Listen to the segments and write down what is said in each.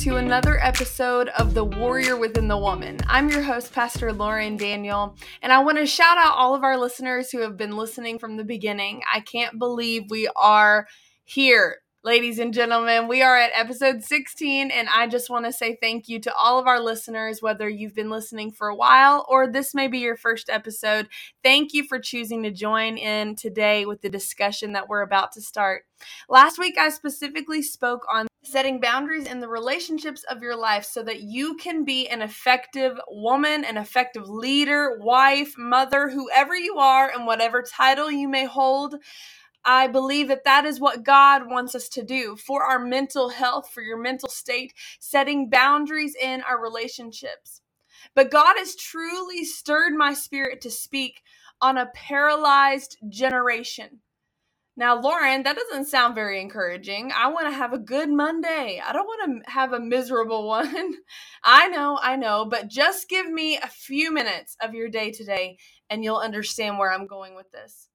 to another episode of The Warrior Within the Woman. I'm your host, Pastor Lauren Daniel, and I want to shout out all of our listeners who have been listening from the beginning. I can't believe we are here Ladies and gentlemen, we are at episode 16, and I just want to say thank you to all of our listeners, whether you've been listening for a while or this may be your first episode. Thank you for choosing to join in today with the discussion that we're about to start. Last week, I specifically spoke on setting boundaries in the relationships of your life so that you can be an effective woman, an effective leader, wife, mother, whoever you are, and whatever title you may hold. I believe that that is what God wants us to do for our mental health, for your mental state, setting boundaries in our relationships. But God has truly stirred my spirit to speak on a paralyzed generation. Now, Lauren, that doesn't sound very encouraging. I want to have a good Monday. I don't want to have a miserable one. I know, I know, but just give me a few minutes of your day today and you'll understand where I'm going with this.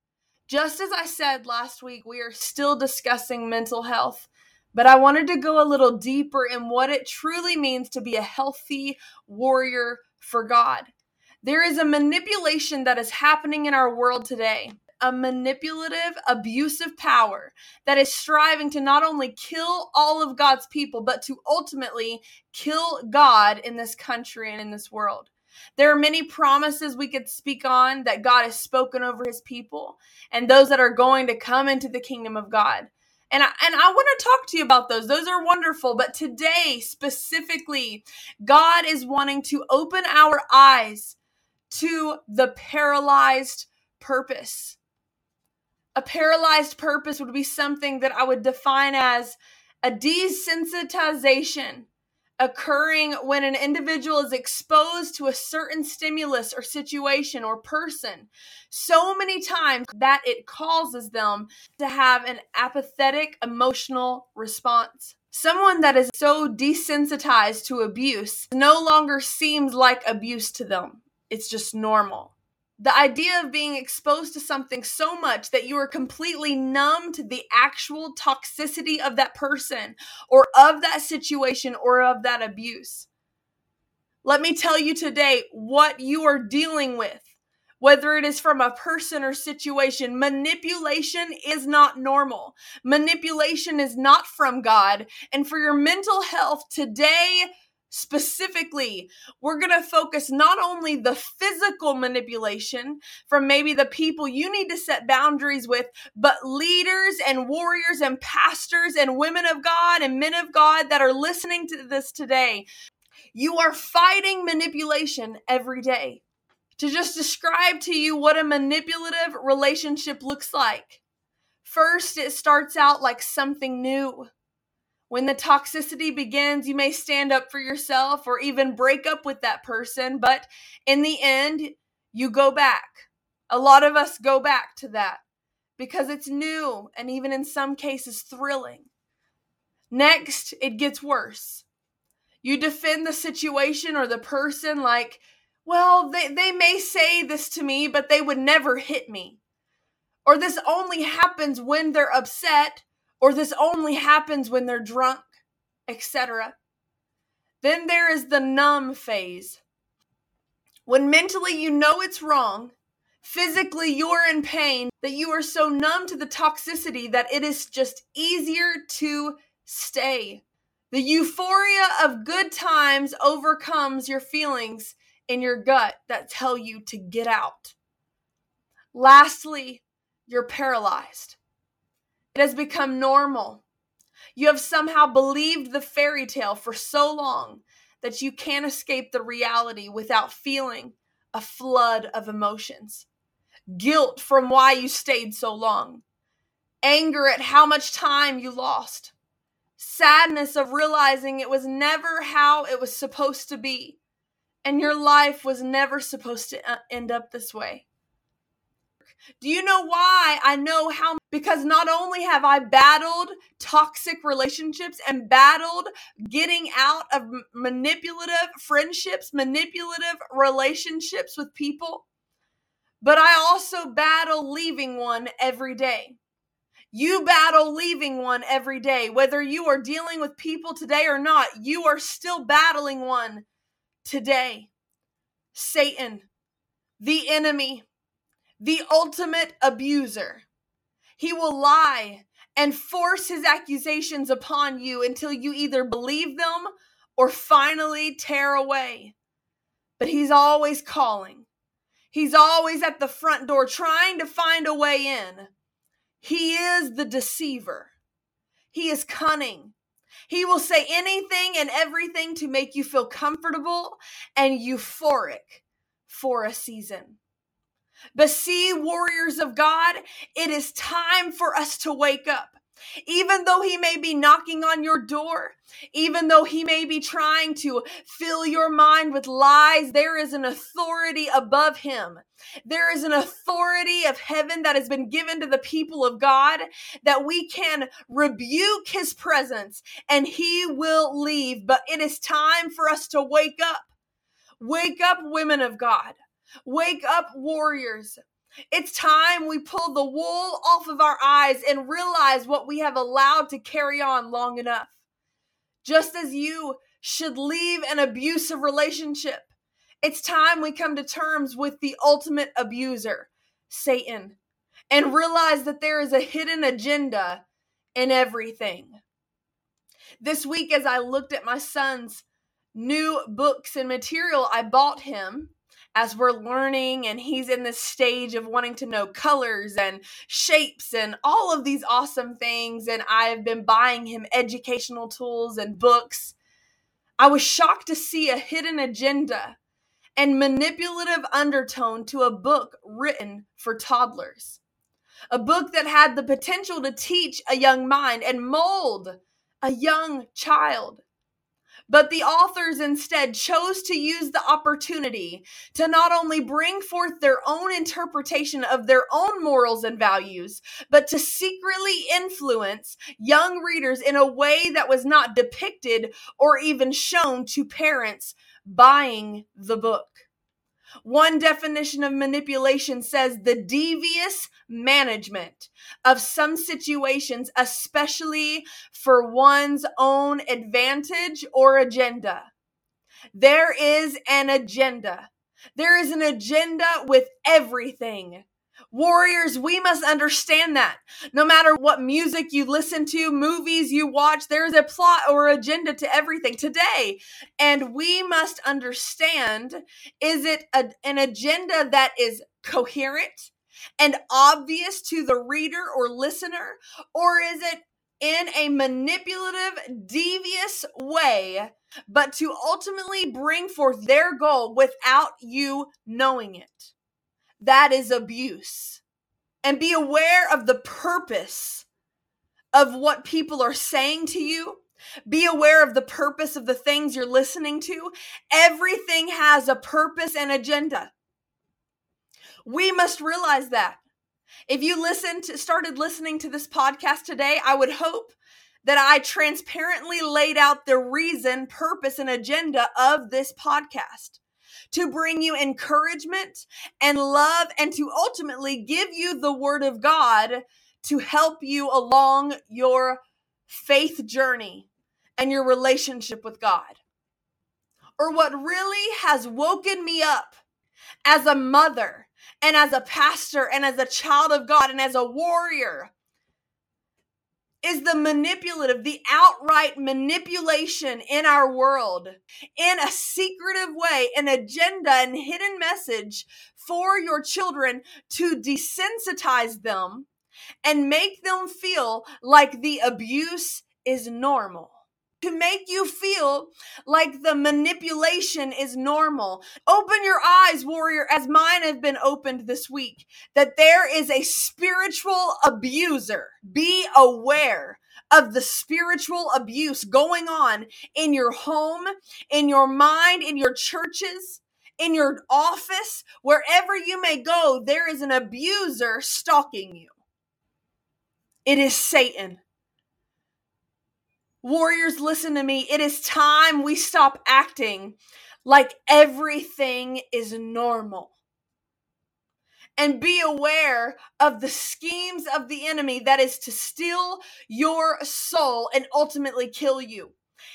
Just as I said last week, we are still discussing mental health, but I wanted to go a little deeper in what it truly means to be a healthy warrior for God. There is a manipulation that is happening in our world today a manipulative, abusive power that is striving to not only kill all of God's people, but to ultimately kill God in this country and in this world. There are many promises we could speak on that God has spoken over his people and those that are going to come into the kingdom of God. And I, and I want to talk to you about those. Those are wonderful. But today, specifically, God is wanting to open our eyes to the paralyzed purpose. A paralyzed purpose would be something that I would define as a desensitization occurring when an individual is exposed to a certain stimulus or situation or person so many times that it causes them to have an apathetic emotional response. Someone that is so desensitized to abuse no longer seems like abuse to them. It's just normal the idea of being exposed to something so much that you are completely numb to the actual toxicity of that person or of that situation or of that abuse. Let me tell you today what you are dealing with. Whether it is from a person or situation, manipulation is not normal. Manipulation is not from God. And for your mental health today, specifically, we're going to focus not only the physical manipulation from maybe the people you need to set boundaries with, but leaders and warriors and pastors and women of God and men of God that are listening to this today. You are fighting manipulation every day. To just describe to you what a manipulative relationship looks like. First, it starts out like something new when the toxicity begins, you may stand up for yourself or even break up with that person, but in the end, you go back. A lot of us go back to that because it's new and even in some cases thrilling. Next, it gets worse. You defend the situation or the person like, well, they, they may say this to me, but they would never hit me. Or this only happens when they're upset or this only happens when they're drunk, etc. Then there is the numb phase. When mentally you know it's wrong, physically you're in pain, that you are so numb to the toxicity that it is just easier to stay. The euphoria of good times overcomes your feelings in your gut that tell you to get out. Lastly, you're paralyzed. It has become normal. You have somehow believed the fairy tale for so long that you can't escape the reality without feeling a flood of emotions. Guilt from why you stayed so long, anger at how much time you lost, sadness of realizing it was never how it was supposed to be, and your life was never supposed to uh, end up this way. Do you know why I know how? Because not only have I battled toxic relationships and battled getting out of manipulative friendships, manipulative relationships with people, but I also battle leaving one every day. You battle leaving one every day. Whether you are dealing with people today or not, you are still battling one today. Satan, the enemy, the ultimate abuser. He will lie and force his accusations upon you until you either believe them or finally tear away. But he's always calling. He's always at the front door trying to find a way in. He is the deceiver. He is cunning. He will say anything and everything to make you feel comfortable and euphoric for a season. But see, warriors of God, it is time for us to wake up. Even though he may be knocking on your door, even though he may be trying to fill your mind with lies, there is an authority above him. There is an authority of heaven that has been given to the people of God that we can rebuke his presence and he will leave. But it is time for us to wake up. Wake up, women of God. Wake up, warriors. It's time we pull the wool off of our eyes and realize what we have allowed to carry on long enough. Just as you should leave an abusive relationship, it's time we come to terms with the ultimate abuser, Satan, and realize that there is a hidden agenda in everything. This week, as I looked at my son's new books and material I bought him, as we're learning and he's in this stage of wanting to know colors and shapes and all of these awesome things and I've been buying him educational tools and books I was shocked to see a hidden agenda and manipulative undertone to a book written for toddlers. A book that had the potential to teach a young mind and mold a young child but the authors instead chose to use the opportunity to not only bring forth their own interpretation of their own morals and values, but to secretly influence young readers in a way that was not depicted or even shown to parents buying the book. One definition of manipulation says the devious management of some situations, especially for one's own advantage or agenda. There is an agenda. There is an agenda with everything. Warriors, we must understand that. No matter what music you listen to, movies you watch, there's a plot or agenda to everything today. And we must understand is it a, an agenda that is coherent and obvious to the reader or listener, or is it in a manipulative, devious way, but to ultimately bring forth their goal without you knowing it? That is abuse. And be aware of the purpose of what people are saying to you. Be aware of the purpose of the things you're listening to. Everything has a purpose and agenda. We must realize that. If you listened started listening to this podcast today, I would hope that I transparently laid out the reason, purpose, and agenda of this podcast to bring you encouragement and love and to ultimately give you the word of God to help you along your faith journey and your relationship with God. Or what really has woken me up as a mother and as a pastor and as a child of God and as a warrior is the manipulative, the outright manipulation in our world in a secretive way, an agenda and hidden message for your children to desensitize them and make them feel like the abuse is normal to make you feel like the manipulation is normal. Open your eyes, warrior, as mine have been opened this week, that there is a spiritual abuser. Be aware of the spiritual abuse going on in your home, in your mind, in your churches. In your office, wherever you may go, there is an abuser stalking you. It is Satan. Warriors, listen to me. It is time we stop acting like everything is normal. and be aware of the schemes of the enemy that is to steal your soul and ultimately kill you.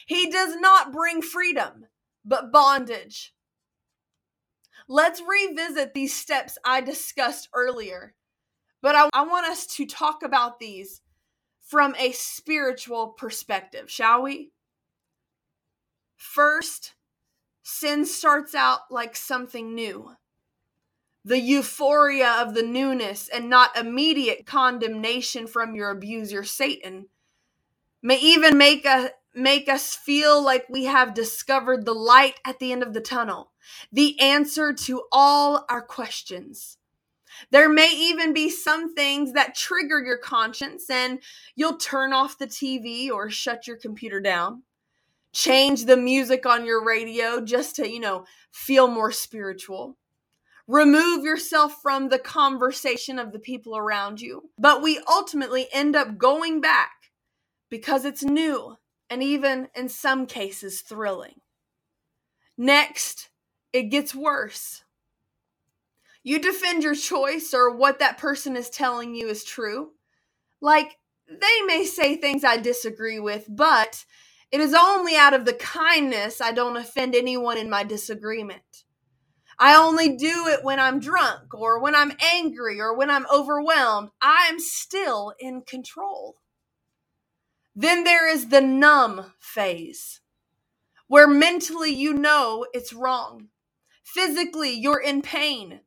He does not bring freedom, but bondage. Let's revisit these steps I discussed earlier, but I, I want us to talk about these from a spiritual perspective, shall we? First, sin starts out like something new the euphoria of the newness and not immediate condemnation from your abuser Satan may even make a make us feel like we have discovered the light at the end of the tunnel, the answer to all our questions. There may even be some things that trigger your conscience and you'll turn off the TV or shut your computer down. Change the music on your radio just to, you know, feel more spiritual remove yourself from the conversation of the people around you. But we ultimately end up going back because it's new and even in some cases thrilling. Next, it gets worse. You defend your choice or what that person is telling you is true. Like, they may say things I disagree with, but it is only out of the kindness I don't offend anyone in my disagreement. I only do it when I'm drunk or when I'm angry or when I'm overwhelmed. I'm still in control. Then there is the numb phase, where mentally you know it's wrong. Physically, you're in pain.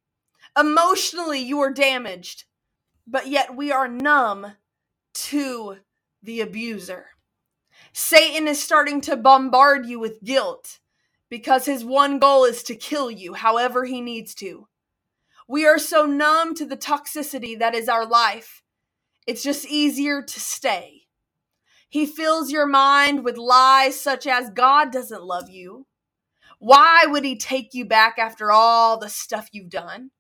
Emotionally, you are damaged. But yet we are numb to the abuser. Satan is starting to bombard you with guilt because his one goal is to kill you however he needs to. We are so numb to the toxicity that is our life, it's just easier to stay. He fills your mind with lies such as God doesn't love you. Why would he take you back after all the stuff you've done?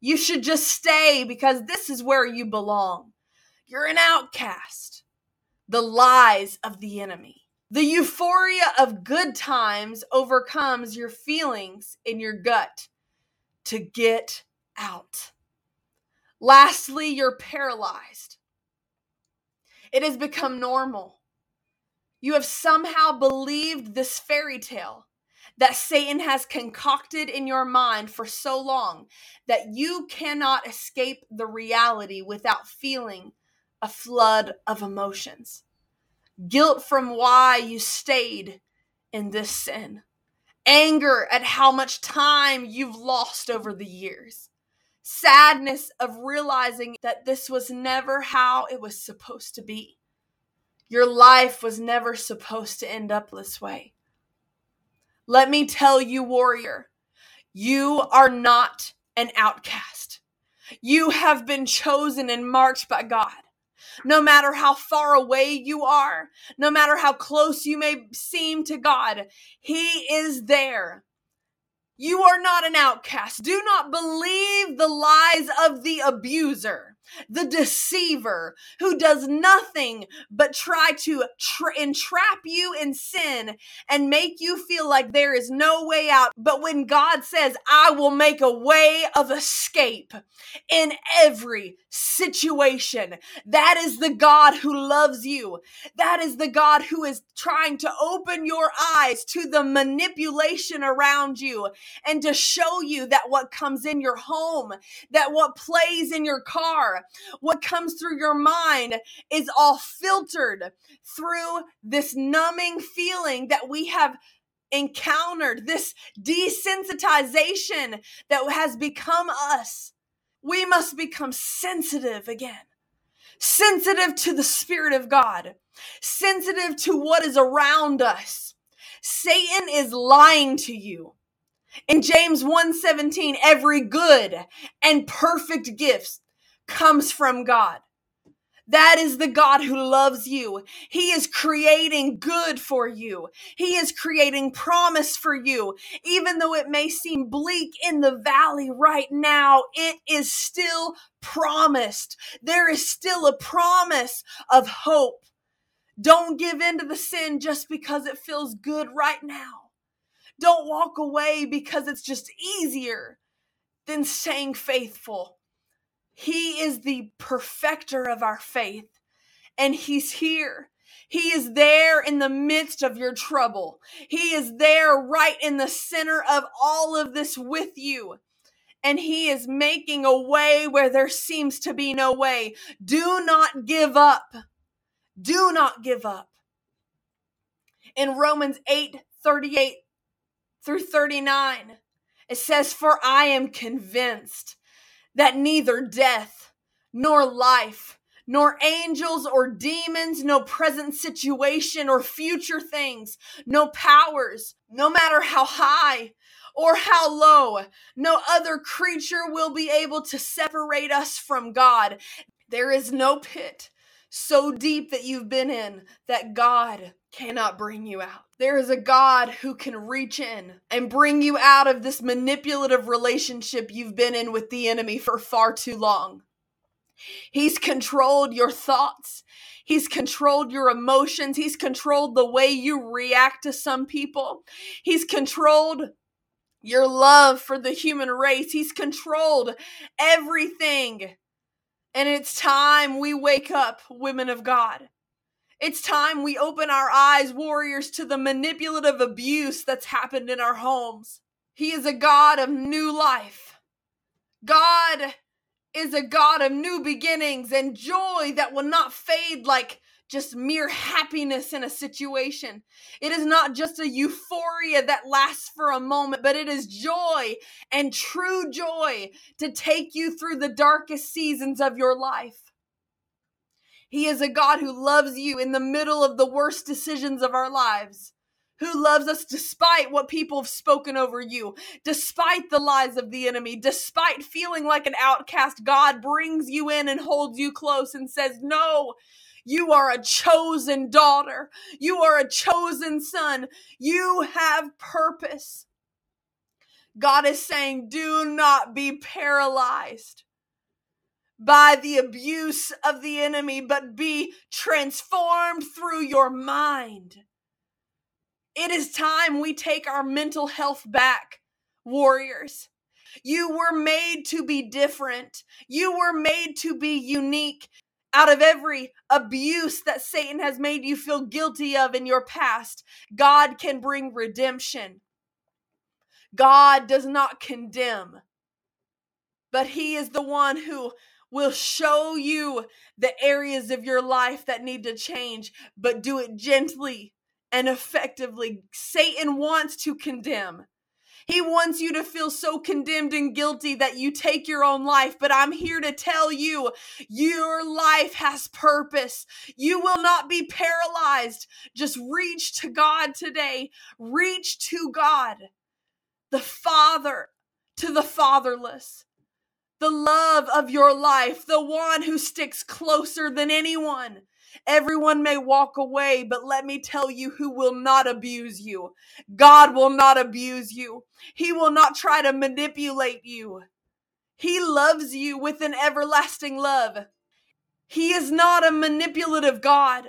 You should just stay because this is where you belong. You're an outcast. The lies of the enemy. The euphoria of good times overcomes your feelings in your gut to get out. Lastly, you're paralyzed. It has become normal. You have somehow believed this fairy tale that Satan has concocted in your mind for so long that you cannot escape the reality without feeling a flood of emotions guilt from why you stayed in this sin, anger at how much time you've lost over the years, sadness of realizing that this was never how it was supposed to be. Your life was never supposed to end up this way. Let me tell you, warrior, you are not an outcast. You have been chosen and marked by God no matter how far away you are, no matter how close you may seem to God, He is there. You are not an outcast. Do not believe the lies of the abuser the deceiver who does nothing but try to tra- entrap you in sin and make you feel like there is no way out. But when God says, I will make a way of escape in every situation, that is the God who loves you. That is the God who is trying to open your eyes to the manipulation around you and to show you that what comes in your home, that what plays in your car, what comes through your mind is all filtered through this numbing feeling that we have encountered, this desensitization that has become us. We must become sensitive again sensitive to the Spirit of God, sensitive to what is around us. Satan is lying to you. In James 1:17, every good and perfect gift comes from God. That is the God who loves you. He is creating good for you. He is creating promise for you. Even though it may seem bleak in the valley right now, it is still promised. There is still a promise of hope. Don't give in to the sin just because it feels good right now. Don't walk away because it's just easier than staying faithful He is the perfecter of our faith, and He's here. He is there in the midst of your trouble. He is there right in the center of all of this with you. And he is making a way where there seems to be no way. Do not give up. Do not give up. In Romans 8 38 through 39, it says, For I am convinced that neither death nor life nor angels or demons, no present situation or future things, no powers, no matter how high or how low, no other creature will be able to separate us from God. There is no pit so deep that you've been in that God cannot bring you out. There is a God who can reach in and bring you out of this manipulative relationship you've been in with the enemy for far too long. He's controlled your thoughts. He's controlled your emotions. He's controlled the way you react to some people. He's controlled your love for the human race. He's controlled everything. And it's time we wake up, women of God. It's time we open our eyes, warriors, to the manipulative abuse that's happened in our homes. He is a God of new life. God is a God of new beginnings and joy that will not fade like just mere happiness in a situation. It is not just a euphoria that lasts for a moment, but it is joy and true joy to take you through the darkest seasons of your life. He is a God who loves you in the middle of the worst decisions of our lives who loves us despite what people have spoken over you, despite the lies of the enemy, despite feeling like an outcast. God brings you in and holds you close and says, No, you are a chosen daughter. You are a chosen son. You have purpose. God is saying, Do not be paralyzed by the abuse of the enemy, but be transformed through your mind it is time we take our mental health back, warriors. You were made to be different. You were made to be unique. Out of every abuse that Satan has made you feel guilty of in your past, God can bring redemption. God does not condemn, but He is the one who will show you the areas of your life that need to change, but do it gently and effectively. Satan wants to condemn. He wants you to feel so condemned and guilty that you take your own life. But I'm here to tell you your life has purpose. You will not be paralyzed. Just reach to God today. Reach to God, the Father, to the fatherless, the love of your life, the one who sticks closer than anyone. Everyone may walk away, but let me tell you who will not abuse you. God will not abuse you. He will not try to manipulate you. He loves you with an everlasting love. He is not a manipulative God.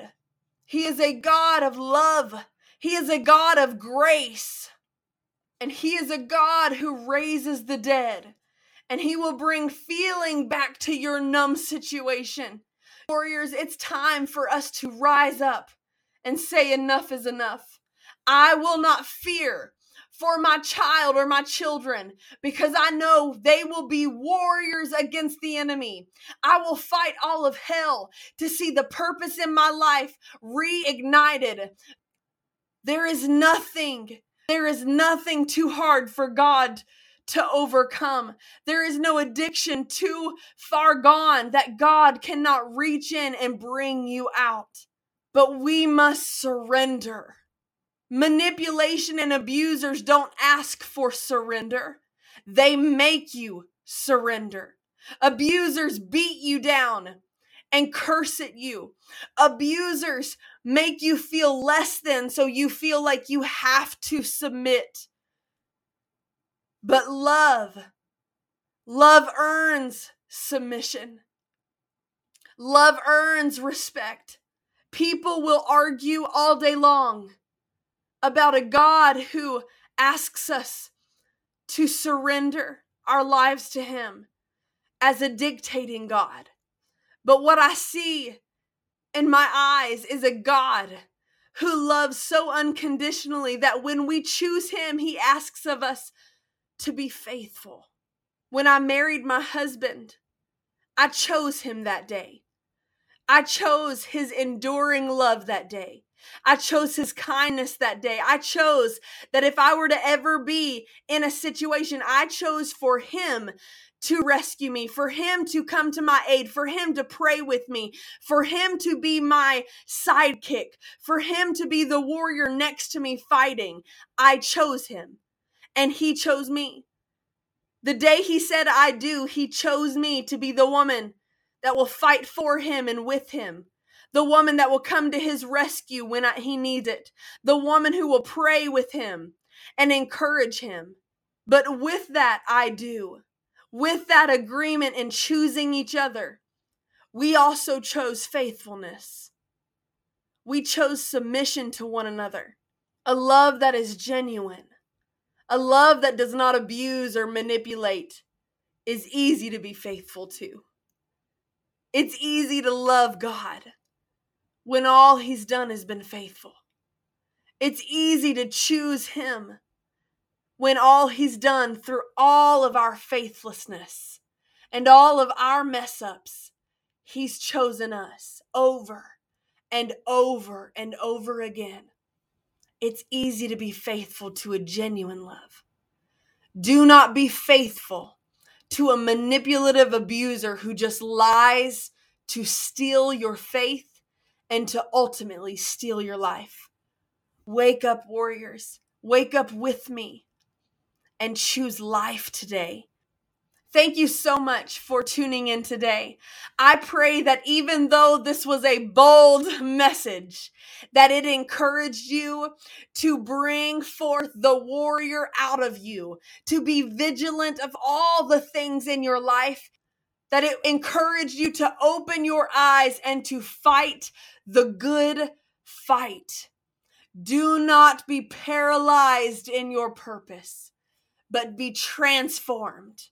He is a God of love. He is a God of grace. And He is a God who raises the dead. And He will bring feeling back to your numb situation. Warriors, it's time for us to rise up and say, Enough is enough. I will not fear for my child or my children because I know they will be warriors against the enemy. I will fight all of hell to see the purpose in my life reignited. There is nothing, there is nothing too hard for God to overcome. There is no addiction too far gone that God cannot reach in and bring you out. But we must surrender. Manipulation and abusers don't ask for surrender, they make you surrender. Abusers beat you down and curse at you. Abusers make you feel less than, so you feel like you have to submit. But love, love earns submission. Love earns respect. People will argue all day long about a God who asks us to surrender our lives to Him as a dictating God. But what I see in my eyes is a God who loves so unconditionally that when we choose Him, He asks of us to be faithful. When I married my husband, I chose Him that day. I chose His enduring love that day. I chose his kindness that day. I chose that if I were to ever be in a situation, I chose for him to rescue me, for him to come to my aid, for him to pray with me, for him to be my sidekick, for him to be the warrior next to me fighting. I chose him and he chose me. The day he said I do, he chose me to be the woman that will fight for him and with him the woman that will come to his rescue when he needs it, the woman who will pray with him and encourage him. But with that, I do. With that agreement in choosing each other, we also chose faithfulness. We chose submission to one another, a love that is genuine, a love that does not abuse or manipulate is easy to be faithful to. It's easy to love God when all he's done has been faithful. It's easy to choose him when all he's done through all of our faithlessness and all of our mess ups, he's chosen us over and over and over again. It's easy to be faithful to a genuine love. Do not be faithful to a manipulative abuser who just lies to steal your faith and to ultimately steal your life. Wake up, warriors. Wake up with me and choose life today. Thank you so much for tuning in today. I pray that even though this was a bold message, that it encouraged you to bring forth the warrior out of you, to be vigilant of all the things in your life that it encouraged you to open your eyes and to fight the good fight. Do not be paralyzed in your purpose, but be transformed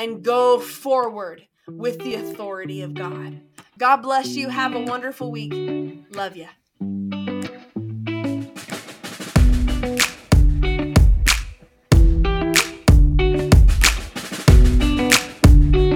and go forward with the authority of God. God bless you. Have a wonderful week. Love you.